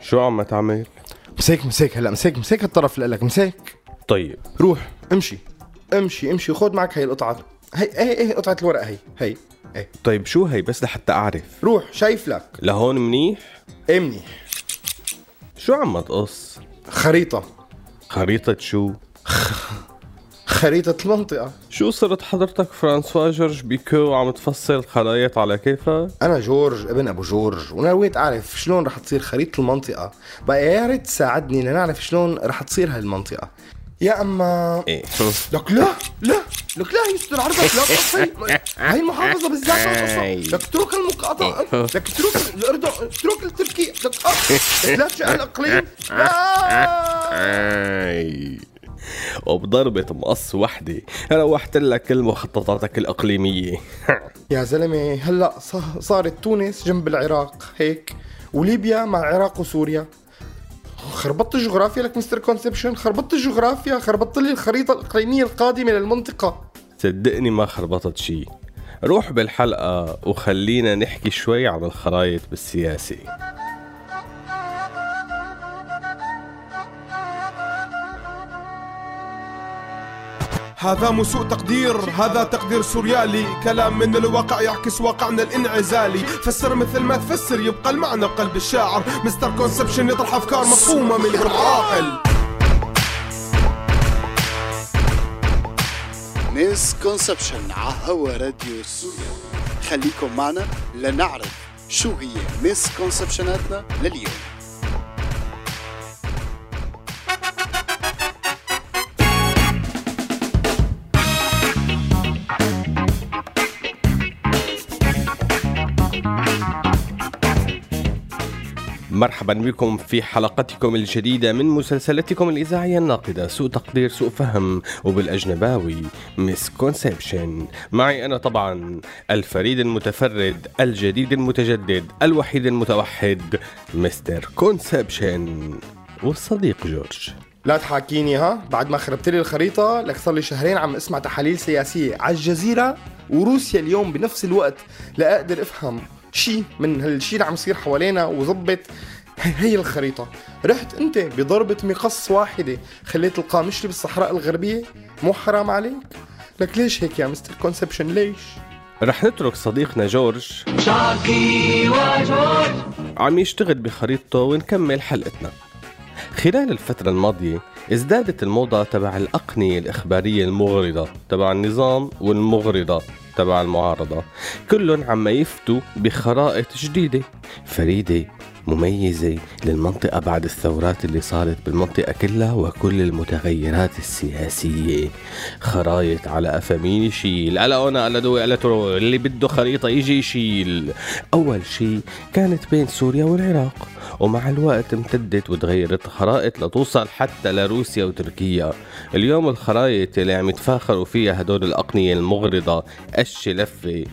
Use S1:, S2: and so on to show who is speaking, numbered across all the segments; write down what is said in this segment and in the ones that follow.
S1: شو عم تعمل؟
S2: مسك مسك هلا مسك مسك الطرف لك مسك
S1: طيب.
S2: روح امشي امشي امشي خذ معك هي القطعة. هي هي هي قطعة الورق هي هي هي.
S1: طيب شو هي؟ بس لحتى أعرف.
S2: روح شايف لك.
S1: لهون منيح؟
S2: إيه منيح.
S1: شو عم تقص؟
S2: خريطة.
S1: خريطة شو؟
S2: خريطة المنطقة.
S1: شو صرت حضرتك فرانسوا جورج بيكو وعم تفصل خرايط على كيفك؟
S2: أنا جورج ابن أبو جورج ونويت أعرف شلون رح تصير خريطة المنطقة. بقى يا ريت تساعدني لنعرف شلون رح تصير هالمنطقة. يا أما
S1: إيه
S2: لك لا لا لك لا يستر عرضك لا تقص هي هي المحافظة بالذات. لك اترك المقاطعة لك اترك الأردن اترك التركي لك آه. لا تشق الإقليم. لا
S1: اي وبضربة مقص وحدة. روحت لك كل مخططاتك الإقليمية.
S2: يا زلمة هلأ ص- صارت تونس جنب العراق هيك؟ وليبيا مع العراق وسوريا. خربطت الجغرافيا لك mister conception؟ خربطت الجغرافيا؟ خربطت لي الخريطة الإقليمية القادمة للمنطقة.
S1: صدقني ما خربطت شي. روح بالحلقة وخلينا نحكي شوي عن الخرايط بالسياسة.
S3: هذا مو سوء تقدير هذا تقدير سوريالي. كلام من الواقع يعكس واقعنا الانعزالي. فسر مثل ما تفسر يبقى المعنى بقلب الشاعر. mister conception يطرح أفكار مفهومة من العاقل
S4: misconception عهوا راديو سوريا. خليكم معنا لنعرف شو هي misconception اتنا لليوم.
S1: مرحبا بكم في حلقتكم الجديدة من مسلسلتكم الإذاعية الناقدة سوء تقدير سوء فهم وبالأجنباوي misconception معي أنا طبعا الفريد المتفرد الجديد المتجدد الوحيد المتوحد mister conception والصديق جورج.
S2: لا تحاكيني ها؟ بعد ما خربت لي الخريطة لك صار لي شهرين عم أسمع تحاليل سياسية على الجزيرة وروسيا اليوم بنفس الوقت. لا أقدر أفهم. شيء من هالشيء اللي عم يصير حوالينا وظبط هي الخريطة. رحت انت بضربة مقص واحدة. خليت القامشلي بالصحراء الغربية. مو حرام عليك؟ لك ليش هيك يا مستر كونسبشن؟ ليش؟
S1: رح نترك صديقنا جورج. عم يشتغل بخريطته ونكمل حلقتنا. خلال الفترة الماضية ازدادت الموضة تبع الأقنية الإخبارية المغرضة تبع النظام والمغرضة. تبع المعارضة. كلهم عم يفتوا بخرائط جديدة فريدة. مميزة للمنطقة بعد الثورات اللي صارت بالمنطقة كلها وكل المتغيرات السياسية. خرايط على قفا مين يشيل. على أنا على دوي على ترو. اللي بده خريطة يجي يشيل. أول شي كانت بين سوريا والعراق ومع الوقت امتدت وتغيرت الخرائط لتوصل حتى لروسيا وتركيا. اليوم الخرائط اللي عم يتفاخروا فيها هدول الأقنية المغرضة قش لفة.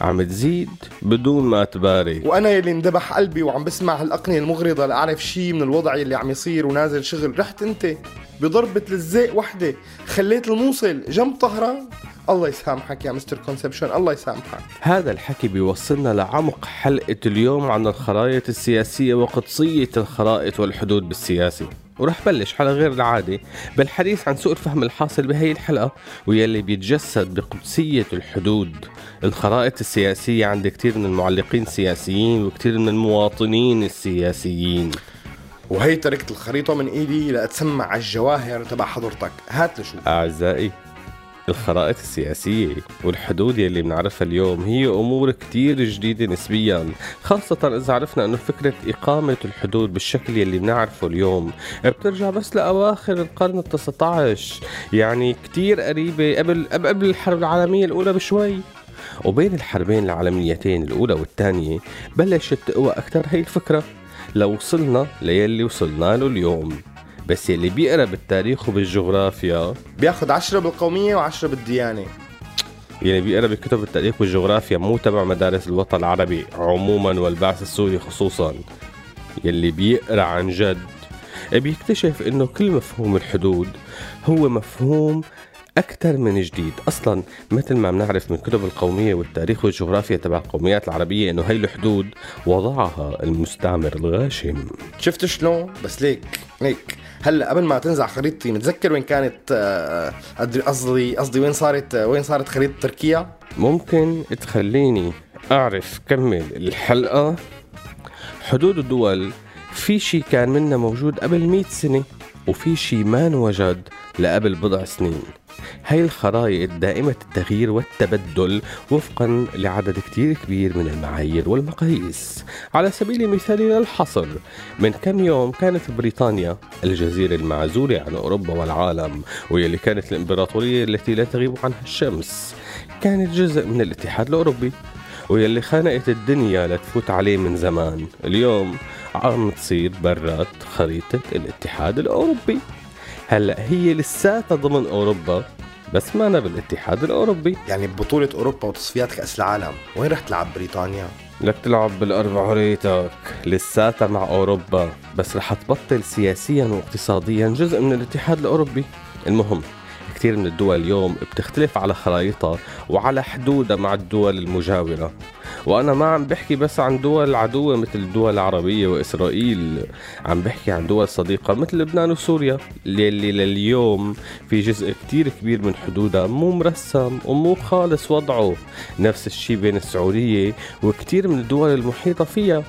S1: عم تزيد بدون ما تباري.
S2: وأنا يلي اندبح قلبي وعم بسمع هالأقنية المغرضة لأعرف شيء من الوضع اللي عم يصير ونازل شغل. رحت أنت بضربة لزاق وحدة خليت الموصل جنب طهران. الله يسامحك يا مستر كونسبشن الله يسامحك.
S1: هذا الحكي بيوصلنا لعمق حلقة اليوم عن الخرائط السياسية وقدسية الخرائط والحدود بالسياسة. ورح بلش على غير العادة بالحديث عن سوء الفهم الحاصل بهي الحلقة ويلي بيتجسد بقدسية الحدود. الخرائط السياسية عند كتير من المعلقين السياسيين وكتير من المواطنين السياسيين.
S2: وهي تركت الخريطة من إيدي لأتسمع على الجواهر تبع حضرتك. هات لشوف
S1: أعزائي الخرائط السياسية والحدود يلي بنعرفها اليوم هي أمور كتير جديدة نسبيا خاصة إذا عرفنا أنه فكرة إقامة الحدود بالشكل يلي بنعرفه اليوم بترجع بس لأواخر القرن التسعة يعني كتير قريبة قبل قبل الحرب العالمية الأولى بشوي. وبين الحربين العالميتين الأولى والثانية بلشت تقوى أكثر هي الفكرة لو وصلنا ليلي وصلنا له اليوم. بس يلي بيقرأ بالتاريخ وبالجغرافيا.
S2: بياخد عشرة بالقومية وعشرة بالديانة.
S1: يعني بيقرأ بكتب التاريخ والجغرافيا مو تبع مدارس الوطن العربي عموما والبعث السوري خصوصا. يلي بيقرأ عن جد بيكتشف إنه كل مفهوم الحدود هو مفهوم أكثر من جديد. أصلا مثل ما بنعرف من كتب القومية والتاريخ والجغرافيا تبع القوميات العربية إنه هي الحدود وضعها المستعمر الغاشم.
S2: شفت شلون؟ بس ليك ليك. هلأ قبل ما تنزع خريطتي متذكر وين كانت آه، قصدي قصدي وين صارت آه، وين صارت خريطة تركيا؟
S1: ممكن تخليني أعرف كمل الحلقة. حدود الدول في شي كان منا موجود قبل مئة سنة وفي شي ما انوجد لقبل بضع سنين. هاي الخرائط دائمة التغيير والتبدل وفقا لعدد كتير كبير من المعايير والمقاييس. على سبيل المثال للحصر من كم يوم كانت بريطانيا الجزيرة المعزولة عن أوروبا والعالم واللي كانت الإمبراطورية التي لا تغيب عنها الشمس. كانت جزء من الاتحاد الأوروبي ويلي خنقت الدنيا لتفوت عليه من زمان. اليوم عم تصير برات خريطة الاتحاد الأوروبي. هلأ هي لساتها ضمن أوروبا بس ما بالاتحاد الأوروبي.
S2: يعني ببطوله أوروبا وتصفيات كأس العالم وين رح تلعب بريطانيا؟
S1: لك تلعب بالأربع عريتك لساتها مع أوروبا بس رح تبطل سياسيا واقتصاديا جزء من الاتحاد الأوروبي. المهم كثير من الدول اليوم بتختلف على خرائطها وعلى حدودها مع الدول المجاورة. وأنا ما عم بحكي بس عن دول عدوة مثل الدول العربية وإسرائيل عم بحكي عن دول صديقة مثل لبنان وسوريا اللي لليوم في جزء كتير كبير من حدودها مو مرسم ومو خالص وضعه. نفس الشي بين السعودية وكتير من الدول المحيطة فيها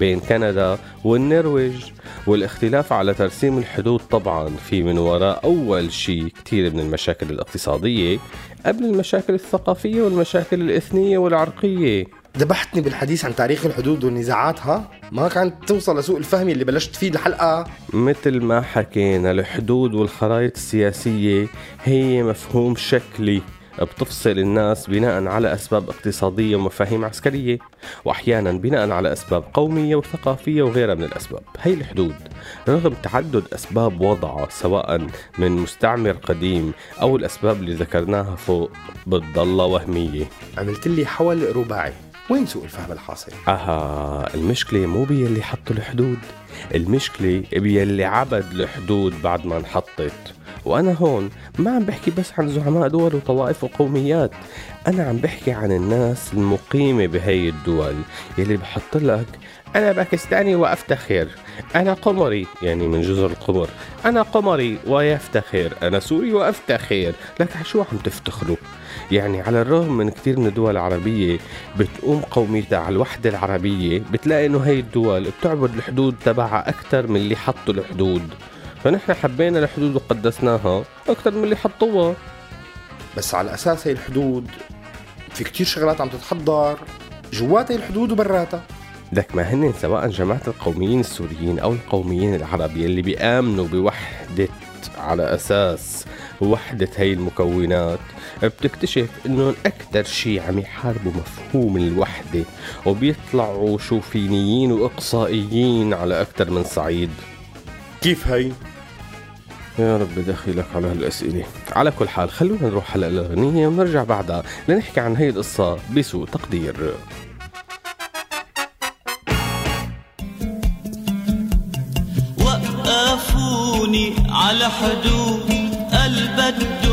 S1: بين كندا والنرويج. والاختلاف على ترسيم الحدود طبعا في من وراء أول شيء كثير من المشاكل الاقتصادية قبل المشاكل الثقافية والمشاكل الإثنية والعرقية.
S2: ذبحتني بالحديث عن تاريخ الحدود ونزاعاتها ما كانت توصل لسوء الفهم اللي بلشت فيه الحلقة.
S1: مثل ما حكينا الحدود والخرائط السياسية هي مفهوم شكلي. بتفصل الناس بناء على أسباب اقتصادية ومفاهيم عسكرية وأحيانا بناء على أسباب قومية وثقافية وغيرها من الأسباب. هي الحدود. رغم تعدد أسباب وضعها سواء من مستعمر قديم أو الأسباب اللي ذكرناها فوق بتضلها وهمية.
S2: عملت لي حول رباعي. وين سوء الفهم الحاصل؟
S1: أها المشكلة مو بيلي حطوا الحدود. المشكلة بيلي عبد الحدود بعد ما انحطت. وأنا هون ما عم بحكي بس عن زعماء دول وطوائف وقوميات أنا عم بحكي عن الناس المقيمة بهي الدول يلي بحط لك أنا باكستاني وأفتخر أنا قمري يعني من جزر القمر أنا قمري ويفتخر أنا سوري وأفتخر لك شو عم تفتخروا؟ يعني على الرغم من كثير من الدول العربية بتقوم قوميتها على الوحدة العربية بتلاقي إنه هي الدول بتعبد الحدود تبعها أكثر من اللي حطوا الحدود. فنحن حبينا الحدود وقدسناها أكثر من اللي حطوها.
S2: بس على أساس هي الحدود في كتير شغلات عم تتحضر جوات هي الحدود وبراتها.
S1: لك ما هن سواء جماعة القوميين السوريين أو القوميين العرب اللي بيآمنوا بوحدة على أساس وحدة هي المكونات بتكتشف إنه أكثر شيء عم يحاربوا مفهوم الوحدة وبيطلعوا شوفينيين وإقصائيين على أكثر من صعيد.
S2: كيف هي؟
S1: يا رب دخيلك على هالأسئلة. على كل حال خلونا نروح هلا الأغنية ونرجع بعدها لنحكي عن هي القصة بسوء تقدير.
S5: وقفوني على حدود البدن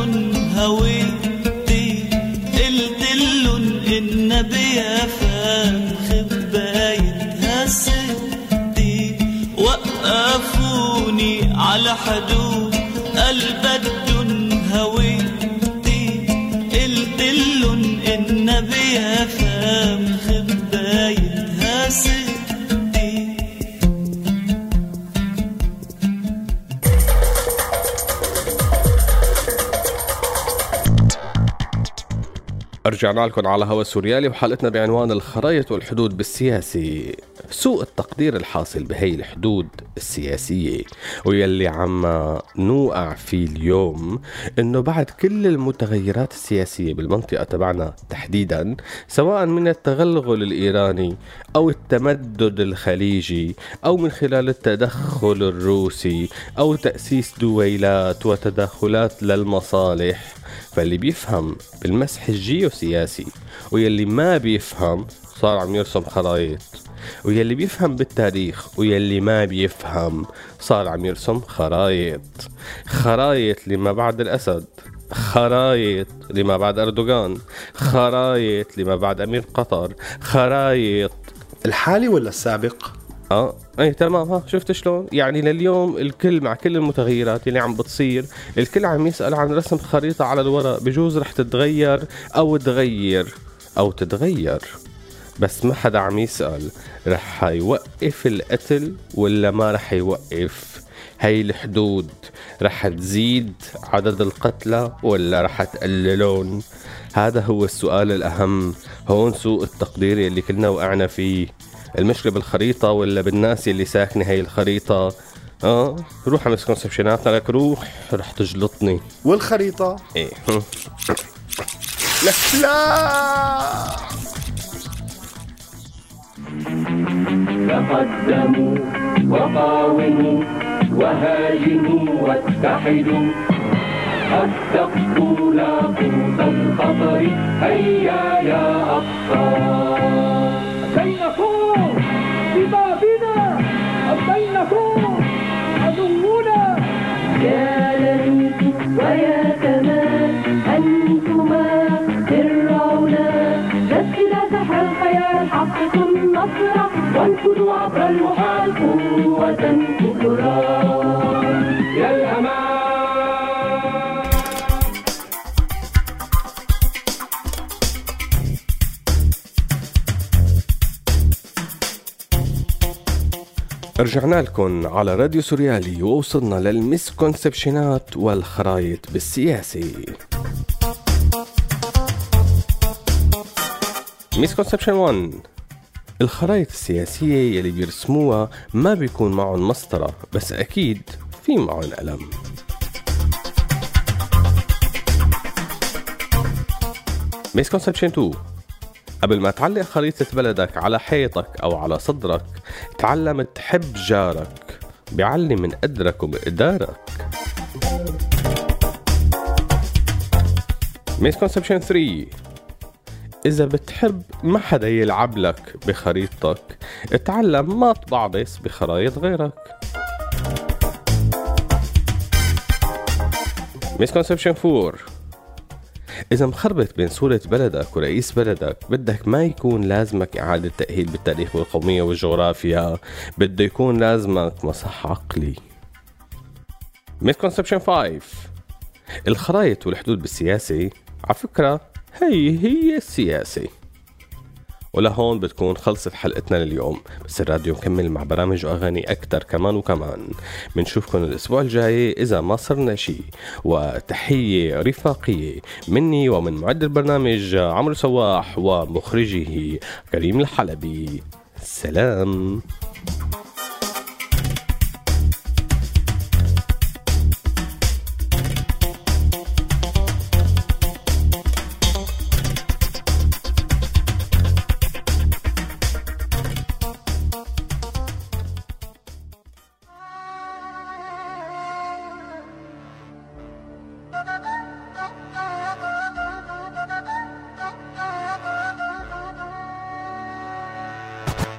S5: يا فان خبايتها ستي وقفوني على حدود.
S1: رجعنا لكم على هوا سوريالي وحلقتنا بعنوان الخرائط والحدود بالسياسي. سوء التقدير الحاصل بهي الحدود السياسية. ويلي عم نوقع فيه اليوم إنه بعد كل المتغيرات السياسية بالمنطقة تبعنا تحديدا سواء من التغلغل الإيراني أو التمدد الخليجي أو من خلال التدخل الروسي أو تأسيس دويلات وتدخلات للمصالح فاللي بيفهم بالمسح الجيوسياسي ويلي ما بيفهم صار عم يرسم خرايط ويلي بيفهم بالتاريخ ويلي ما بيفهم صار عم يرسم خرايط خرايط لما بعد الأسد خرايط لما بعد أردوغان خرايط لما بعد أمير قطر خرايط
S2: الحالي ولا السابق؟
S1: آه. اي تمام. ها شفت شلون؟ يعني لليوم الكل مع كل المتغيرات اللي عم بتصير الكل عم يسأل عن رسم خريطة على الورق بجوز رح تتغير أو تغير أو تتغير. بس ما حدا عم يسأل رح يوقف القتل ولا ما رح يوقف؟ هاي الحدود رح تزيد عدد القتلى ولا رح تقللون؟ هذا هو السؤال الأهم. هون سوء التقدير اللي كلنا وقعنا فيه. المشكلة بالخريطة ولا بالناس اللي ساكنة هاي الخريطة؟ آه روح على مسكونسبشناتنا لك روح رح تجلطني.
S2: والخريطة؟
S1: إيه.
S2: لا. لا.
S6: تقدموا وقاوموا وهاجموا واتحدوا. السقف لاقوس الخطر هيا يا أبطال ببابنا عدونا
S7: يا ليت ويا كمان أنتما فرعونا نسل الخيال حقق النصر وانفذوا عبر المحال قوة كبرى.
S1: رجعنا لكم على راديو سوريالي ووصلنا لل misconception ات والخرايط بالسياسي. misconception 1 الخرايط السياسية يلي بيرسموها ما بيكون معهم مسطرة بس أكيد في معهم قلم misconception 2 قبل ما تعلق خريطة بلدك على حيطك أو على صدرك تعلم تحب جارك. بيعلي من قدرك ومقدارك misconception 3 إذا بتحب ما حدا يلعب لك بخريطتك اتعلم ما تبعبس بخرايط غيرك. misconception 4 إذا مخربط بين صورة بلدك ورئيس بلدك بدك ما يكون لازمك إعادة تأهيل بالتاريخ والقومية والجغرافيا بده يكون لازمك مصح عقلي. مسكونسبشن 5 الخرايط والحدود بالسياسة على فكرة هي هي السياسة. ولهون بتكون خلصت حلقتنا لليوم. بس الراديو مكمل مع برامج وأغاني أكتر كمان وكمان. بنشوفكم الأسبوع الجاي إذا ما صرنا شي. وتحية رفاقية مني ومن معد البرنامج عمرو سواح ومخرجه كريم الحلبي. سلام.